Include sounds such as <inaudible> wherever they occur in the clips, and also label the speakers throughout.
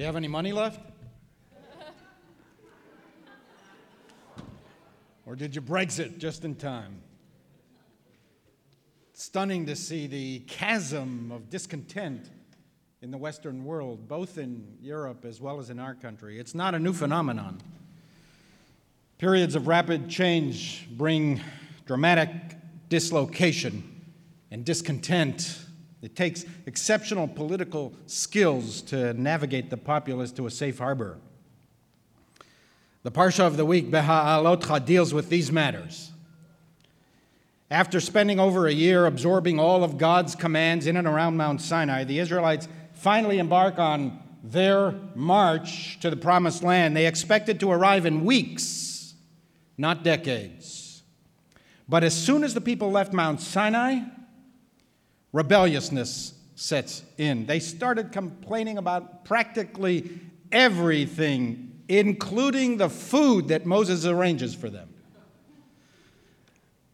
Speaker 1: Do you have any money left? or did you Brexit just in time? stunning to see the chasm of discontent in the Western world, both in Europe as well as in our country. It's not a new phenomenon. Periods of rapid change bring dramatic dislocation and discontent. It takes exceptional political skills to navigate the populace to a safe harbor. The Parsha of the week, Beha'alotcha, deals with these matters. After spending over a year absorbing all of God's commands in and around Mount Sinai, the Israelites finally embark on their march to the promised land. They expected to arrive in weeks, not decades. But as soon as the people left Mount Sinai, rebelliousness sets in. They started complaining about practically everything, including the food that Moses arranges for them.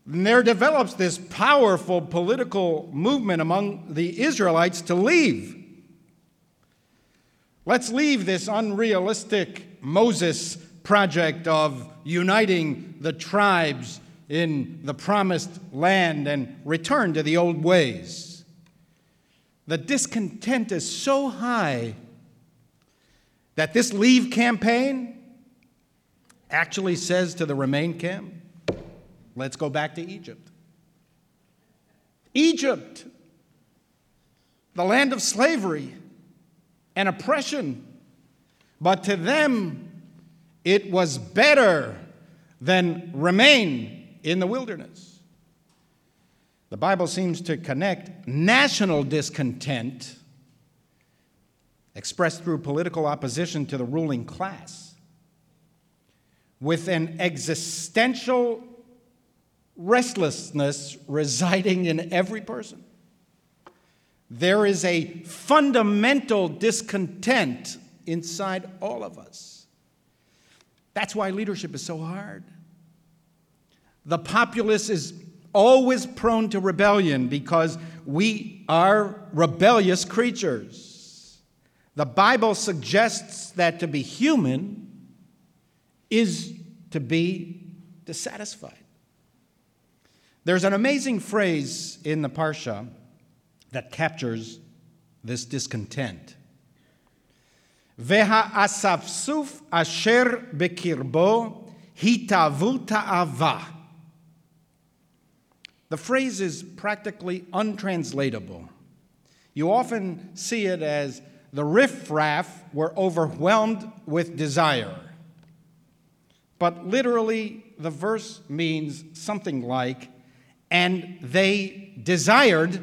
Speaker 1: And there develops this powerful political movement among the Israelites to leave. Let's leave this unrealistic Moses project of uniting the tribes in the promised land and return to the old ways. The discontent is so high that this leave campaign actually says to the remain camp, Let's go back to Egypt. Egypt, the land of slavery and oppression. But to them, it was better than remain in the wilderness. The Bible seems to connect national discontent expressed through political opposition to the ruling class with an existential restlessness residing in every person. There is a fundamental discontent inside all of us. That's why leadership is so hard. The populace is always prone to rebellion because we are rebellious creatures. The Bible suggests that to be human is to be dissatisfied. There's an amazing phrase in the Parsha that captures this discontent. Ve'ha'asafsuf asher bekirbo hitavu ta'ava. The phrase is practically untranslatable. You often see it as the riffraff were overwhelmed with desire. But literally, the verse means something like and they desired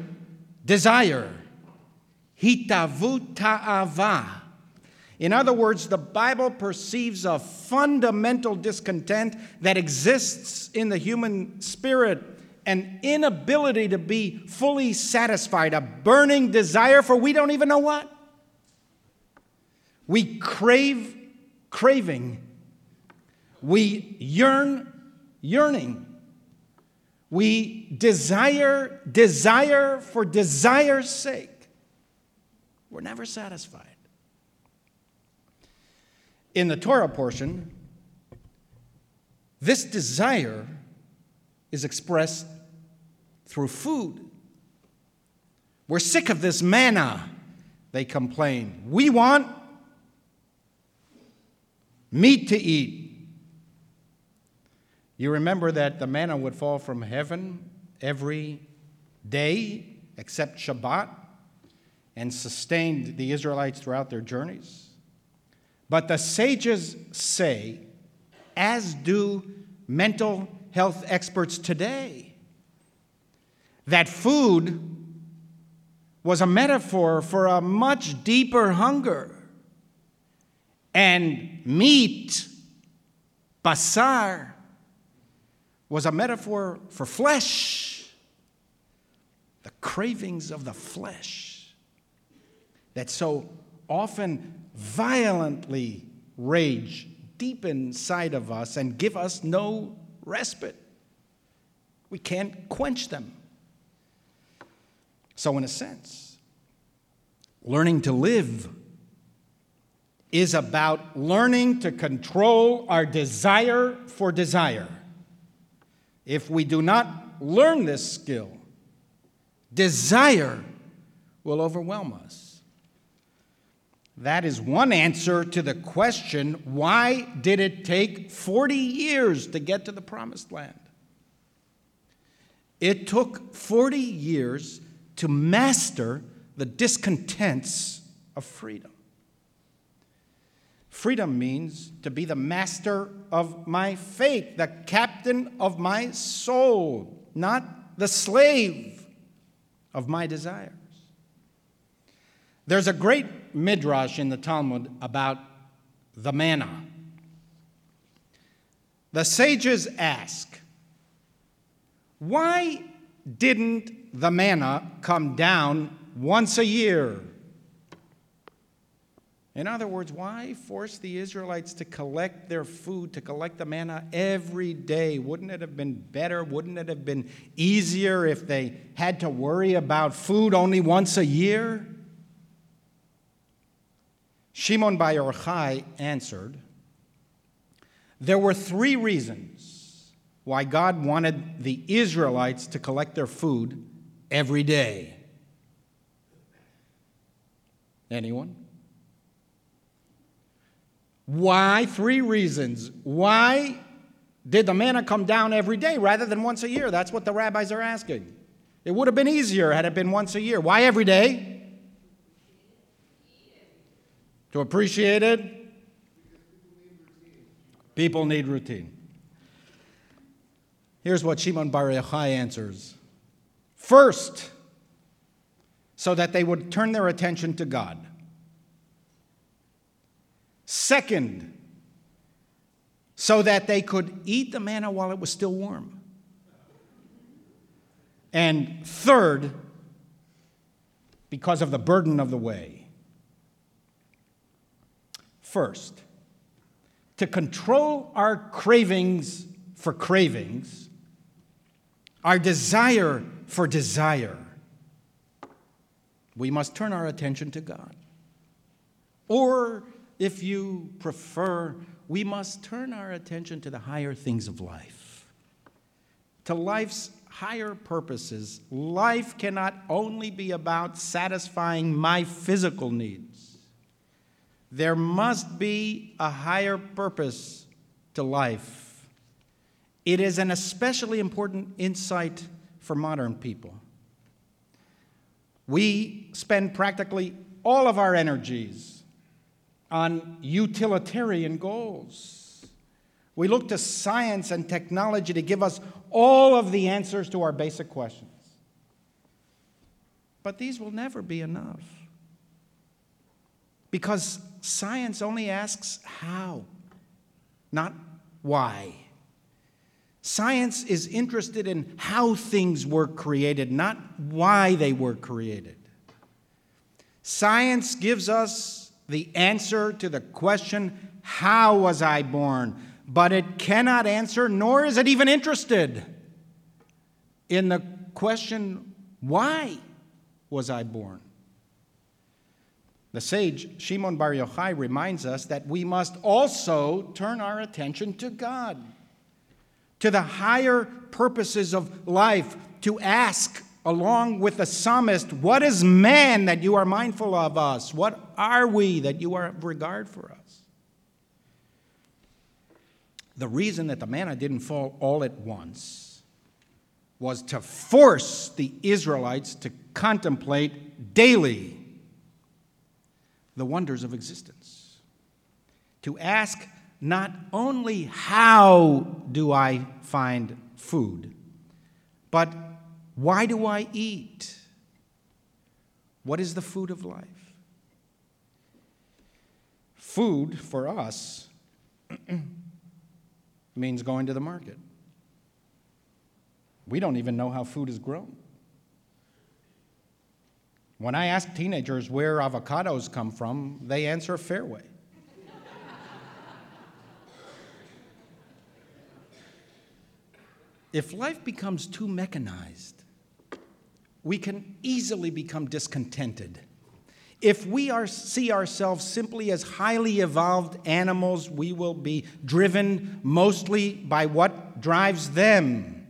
Speaker 1: desire. Hitavu ta'ava. In other words, the Bible perceives a fundamental discontent that exists in the human spirit, an inability to be fully satisfied, a burning desire for we don't even know what. We crave craving. We yearn yearning. We desire, desire for desire's sake. We're never satisfied. In the Torah portion, this desire is expressed through food. We're sick of this manna, they complain. We want meat to eat. You remember that the manna would fall from heaven every day except Shabbat and sustained the Israelites throughout their journeys. But the sages say, as do mental health experts today, that food was a metaphor for a much deeper hunger. And meat, basar, was a metaphor for flesh, the cravings of the flesh that so often violently rage deep inside of us and give us no respite. We can't quench them. So, in a sense, learning to live is about learning to control our desire for desire. If we do not learn this skill, desire will overwhelm us. That is one answer to the question why did it take 40 years to get to the promised land? It took 40 years to master the discontents of freedom. Freedom means to be the master of my fate, the captain of my soul, not the slave of my desires. There's a great midrash in the Talmud about the manna. The sages ask, why didn't the manna come down once a year? In other words, why force the Israelites to collect their food, to collect the manna every day? Wouldn't it have been better? Wouldn't it have been easier if they had to worry about food only once a year? Shimon Bar Yochai answered, There were three reasons why God wanted the Israelites to collect their food every day. Anyone? Why? Three reasons. Why did the manna come down every day rather than once a year? That's what the rabbis are asking. It would have been easier had it been once a year. Why every day? To appreciate it? People need routine. Here's what Shimon Bar Yochai answers First, so that they would turn their attention to God. Second, so that they could eat the manna while it was still warm. And third, because of the burden of the way. First, to control our cravings for cravings, our desire for desire, we must turn our attention to God. Or if you prefer, we must turn our attention to the higher things of life, to life's higher purposes. Life cannot only be about satisfying my physical needs, there must be a higher purpose to life. It is an especially important insight for modern people. We spend practically all of our energies on utilitarian goals. We look to science and technology to give us all of the answers to our basic questions. But these will never be enough. Because science only asks how, not why. Science is interested in how things were created, not why they were created. Science gives us the answer to the question, How was I born? But it cannot answer, nor is it even interested in the question, Why was I born? The sage Shimon Bar Yochai reminds us that we must also turn our attention to God, to the higher purposes of life, to ask along with the psalmist, What is man that you are mindful of us? What are we that you are of regard for us? The reason that the manna didn't fall all at once was to force the Israelites to contemplate daily the wonders of existence. To ask not only how do I find food, but why do I eat? What is the food of life? Food for us <clears throat> means going to the market. We don't even know how food is grown. When I ask teenagers where avocados come from, they answer Fairway. If life becomes too mechanized, we can easily become discontented. if we are, see ourselves simply as highly evolved animals, we will be driven mostly by what drives them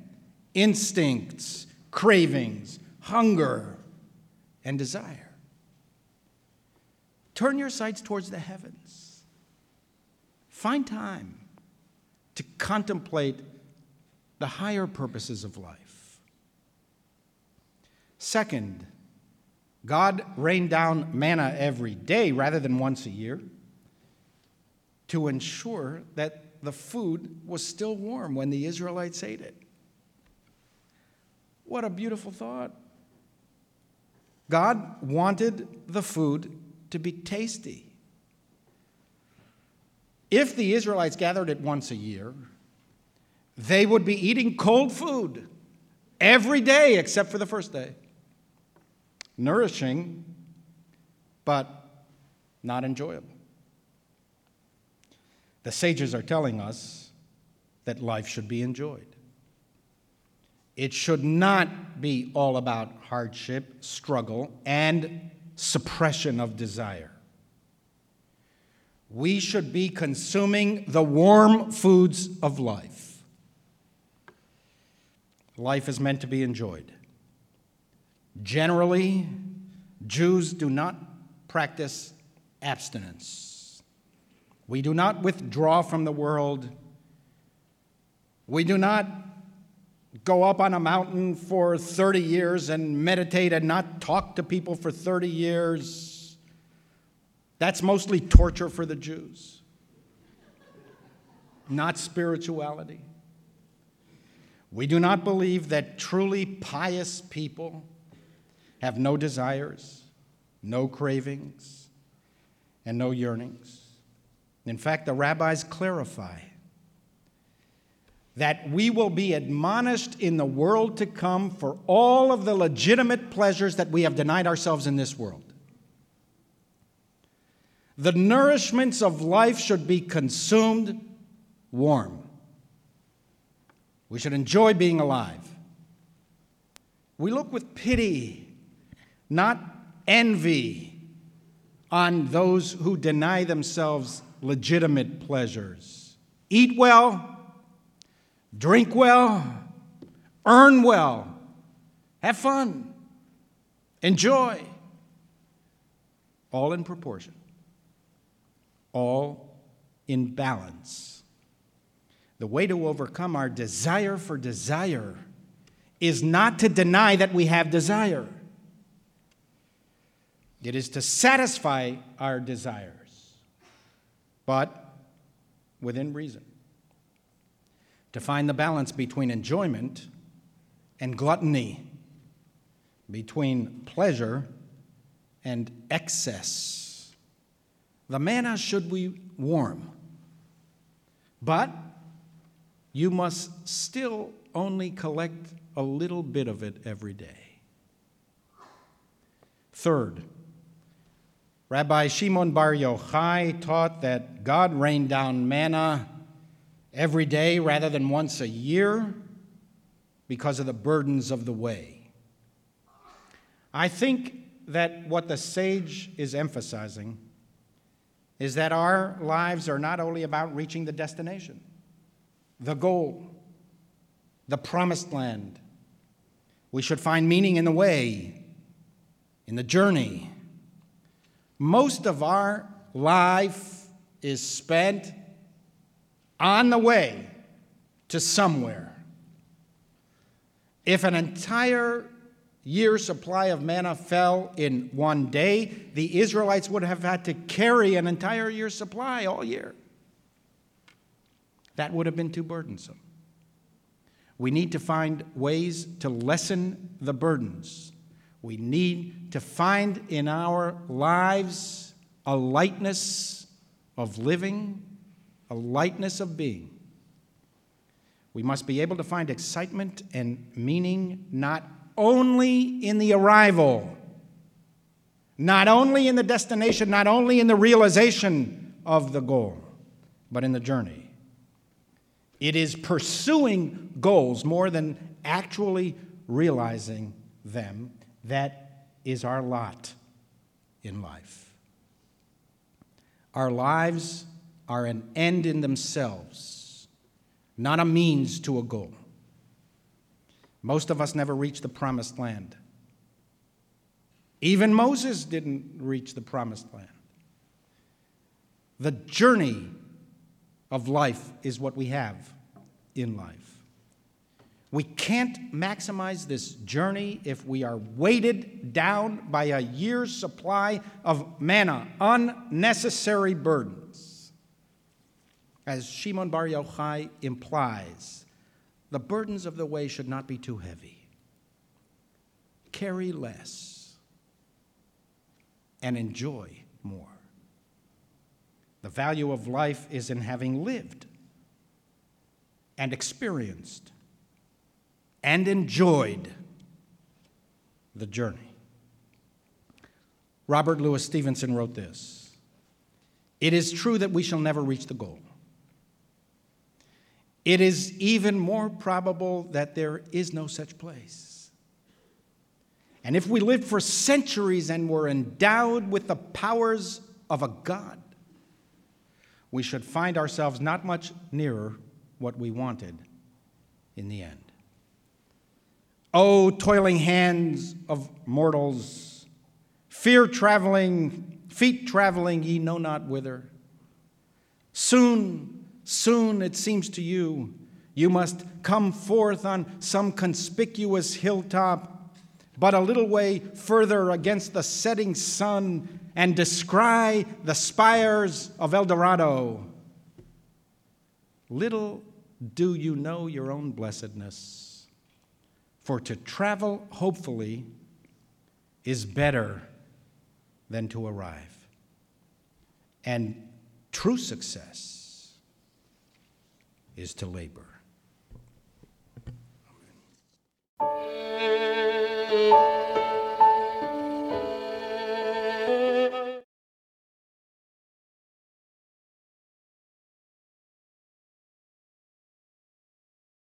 Speaker 1: instincts, cravings, hunger, and desire. Turn your sights towards the heavens. Find time to contemplate the higher purposes of life. Second, God rained down manna every day rather than once a year to ensure that the food was still warm when the Israelites ate it. What a beautiful thought. God wanted the food to be tasty. If the Israelites gathered it once a year, they would be eating cold food every day except for the first day. Nourishing, but not enjoyable. The sages are telling us that life should be enjoyed. It should not be all about hardship, struggle, and suppression of desire. We should be consuming the warm foods of life. Life is meant to be enjoyed. Generally, Jews do not practice abstinence. We do not withdraw from the world. We do not go up on a mountain for 30 years and meditate and not talk to people for 30 years. That's mostly torture for the Jews, not spirituality. We do not believe that truly pious people have no desires, no cravings, and no yearnings. In fact, the rabbis clarify that we will be admonished in the world to come for all of the legitimate pleasures that we have denied ourselves in this world. The nourishments of life should be consumed warm. We should enjoy being alive. We look with pity, not envy, on those who deny themselves legitimate pleasures. Eat well drink well, earn well, have fun, enjoy, all in proportion, all in balance. The way to overcome our desire for desire is not to deny that we have desire. It is to satisfy our desires, but within reason to find the balance between enjoyment and gluttony, between pleasure and excess. The manna should be warm, but you must still only collect a little bit of it every day. Third, Rabbi Shimon Bar Yochai taught that God rained down manna every day rather than once a year because of the burdens of the way. I think that what the sage is emphasizing is that our lives are not only about reaching the destination, the goal, the promised land. We should find meaning in the way, in the journey. Most of our life is spent on the way to somewhere. If an entire year's supply of manna fell in one day, the Israelites would have had to carry an entire year's supply all year. That would have been too burdensome. We need to find ways to lessen the burdens. We need to find in our lives a lightness of living a lightness of being. We must be able to find excitement and meaning not only in the arrival, not only in the destination, not only in the realization of the goal, but in the journey. It is pursuing goals more than actually realizing them that is our lot in life. Our lives are an end in themselves, not a means to a goal. Most of us never reach the promised land. Even Moses didn't reach the promised land. The journey of life is what we have in life. We can't maximize this journey if we are weighted down by a year's supply of manna, unnecessary burdens. As Shimon Bar Yochai implies, the burdens of the way should not be too heavy. Carry less and enjoy more. The value of life is in having lived and experienced and enjoyed the journey. Robert Louis Stevenson wrote this It is true that we shall never reach the goal. It is even more probable that there is no such place. And if we lived for centuries and were endowed with the powers of a God, we should find ourselves not much nearer what we wanted in the end. Oh, toiling hands of mortals, fear traveling, feet traveling, ye know not whither. Soon, soon, it seems to you, you must come forth on some conspicuous hilltop, but a little way further against the setting sun, and descry the spires of El Dorado. Little do you know your own blessedness for to travel hopefully is better than to arrive. And true success is to labor.